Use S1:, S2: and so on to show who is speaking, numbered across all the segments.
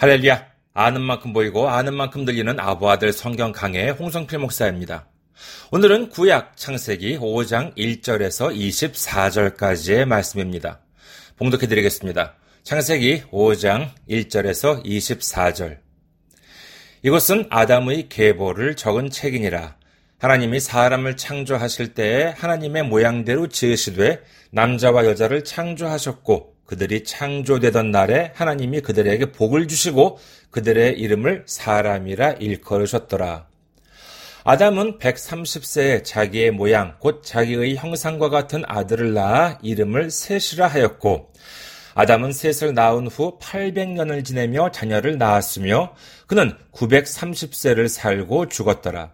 S1: 할렐루야! 아는 만큼 보이고 아는 만큼 들리는 아부아들 성경 강의 홍성필 목사입니다. 오늘은 구약 창세기 5장 1절에서 24절까지의 말씀입니다. 봉독해 드리겠습니다. 창세기 5장 1절에서 24절. 이것은 아담의 계보를 적은 책이니라. 하나님이 사람을 창조하실 때에 하나님의 모양대로 지으시되 남자와 여자를 창조하셨고 그들이 창조되던 날에 하나님이 그들에게 복을 주시고 그들의 이름을 사람이라 일컬으셨더라. 아담은 130세에 자기의 모양, 곧 자기의 형상과 같은 아들을 낳아 이름을 셋이라 하였고, 아담은 셋을 낳은 후 800년을 지내며 자녀를 낳았으며, 그는 930세를 살고 죽었더라.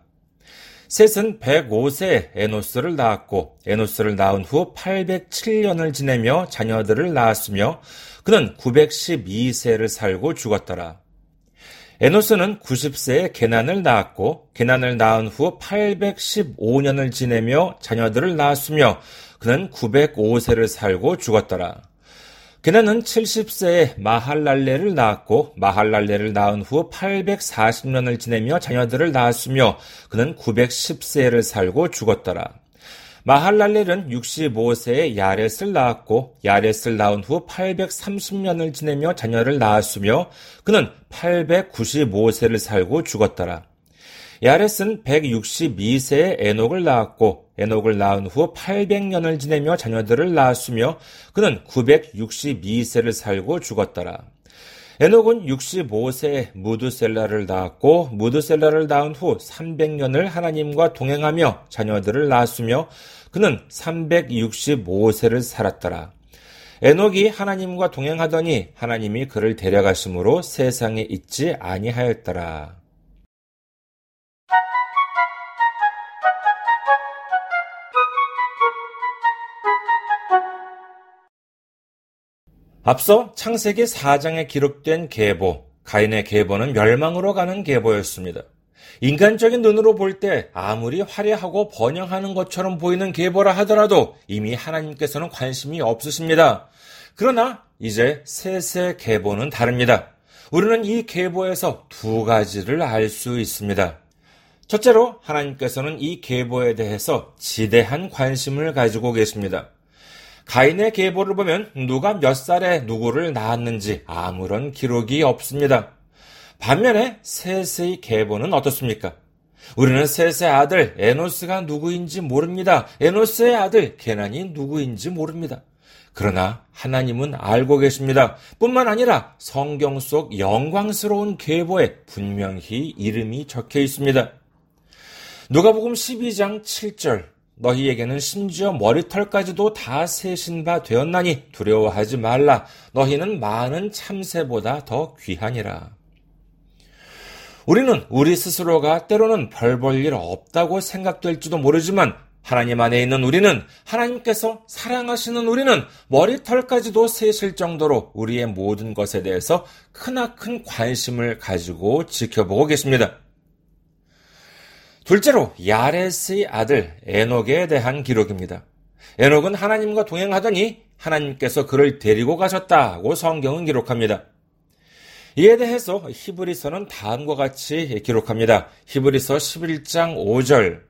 S1: 셋은 105세 에노스를 낳았고 에노스를 낳은 후 807년을 지내며 자녀들을 낳았으며 그는 912세를 살고 죽었더라. 에노스는 90세에 게난을 낳았고 게난을 낳은 후 815년을 지내며 자녀들을 낳았으며 그는 905세를 살고 죽었더라. 게나는 70세에 마할랄레를 낳았고 마할랄레를 낳은 후 840년을 지내며 자녀들을 낳았으며 그는 910세를 살고 죽었더라. 마할랄렐은 65세에 야렛을 낳았고 야렛을 낳은 후 830년을 지내며 자녀를 낳았으며 그는 895세를 살고 죽었더라. 야렛은 162세에 에녹을 낳았고 에녹을 낳은 후 800년을 지내며 자녀들을 낳았으며 그는 962세를 살고 죽었더라. 에녹은 65세에 무드셀라를 낳았고 무드셀라를 낳은 후 300년을 하나님과 동행하며 자녀들을 낳았으며 그는 365세를 살았더라. 에녹이 하나님과 동행하더니 하나님이 그를 데려가심으로 세상에 있지 아니하였더라. 앞서 창세기 4장에 기록된 계보, 가인의 계보는 멸망으로 가는 계보였습니다. 인간적인 눈으로 볼 때 아무리 화려하고 번영하는 것처럼 보이는 계보라 하더라도 이미 하나님께서는 관심이 없으십니다. 그러나 이제 셋의 계보는 다릅니다. 우리는 이 계보에서 두 가지를 알 수 있습니다. 첫째로 하나님께서는 이 계보에 대해서 지대한 관심을 가지고 계십니다. 가인의 계보를 보면 누가 몇 살에 누구를 낳았는지 아무런 기록이 없습니다. 반면에 셋의 계보는 어떻습니까? 우리는 셋의 아들 에노스가 누구인지 모릅니다. 에노스의 아들 게난이 누구인지 모릅니다. 그러나 하나님은 알고 계십니다. 뿐만 아니라 성경 속 영광스러운 계보에 분명히 이름이 적혀 있습니다. 누가복음 12장 7절 너희에게는 심지어 머리털까지도 다 세신 바 되었나니 두려워하지 말라. 너희는 많은 참새보다 더 귀하니라. 우리는 우리 스스로가 때로는 별 볼 일 없다고 생각될지도 모르지만 하나님 안에 있는 우리는 하나님께서 사랑하시는 우리는 머리털까지도 세실 정도로 우리의 모든 것에 대해서 크나큰 관심을 가지고 지켜보고 계십니다. 둘째로 야레스의 아들 에녹에 대한 기록입니다. 에녹은 하나님과 동행하더니 하나님께서 그를 데리고 가셨다고 성경은 기록합니다. 이에 대해서 히브리서는 다음과 같이 기록합니다. 히브리서 11장 5절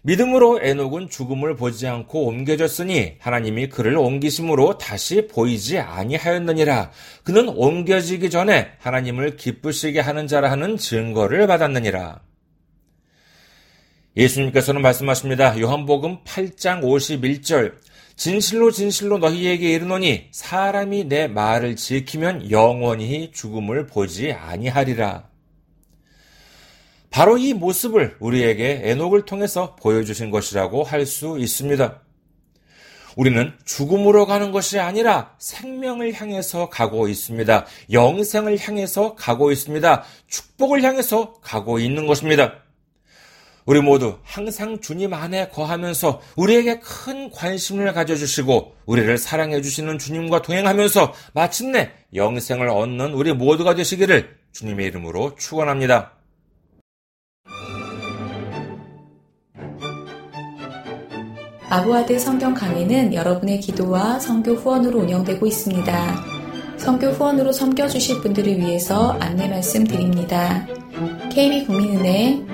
S1: 믿음으로 에녹은 죽음을 보지 않고 옮겨졌으니 하나님이 그를 옮기심으로 다시 보이지 아니하였느니라. 그는 옮겨지기 전에 하나님을 기쁘시게 하는 자라 하는 증거를 받았느니라. 예수님께서는 말씀하십니다. 요한복음 8장 51절. 진실로 진실로 너희에게 이르노니 사람이 내 말을 지키면 영원히 죽음을 보지 아니하리라. 바로 이 모습을 우리에게 에녹을 통해서 보여주신 것이라고 할 수 있습니다. 우리는 죽음으로 가는 것이 아니라 생명을 향해서 가고 있습니다. 영생을 향해서 가고 있습니다. 축복을 향해서 가고 있는 것입니다. 우리 모두 항상 주님 안에 거하면서 우리에게 큰 관심을 가져주시고 우리를 사랑해주시는 주님과 동행하면서 마침내 영생을 얻는 우리 모두가 되시기를 주님의 이름으로 축원합니다.
S2: 아부아드 성경 강의는 여러분의 기도와 성교 후원으로 운영되고 있습니다. 성교 후원으로 섬겨주실 분들을 위해서 안내 말씀 드립니다. KB국민은행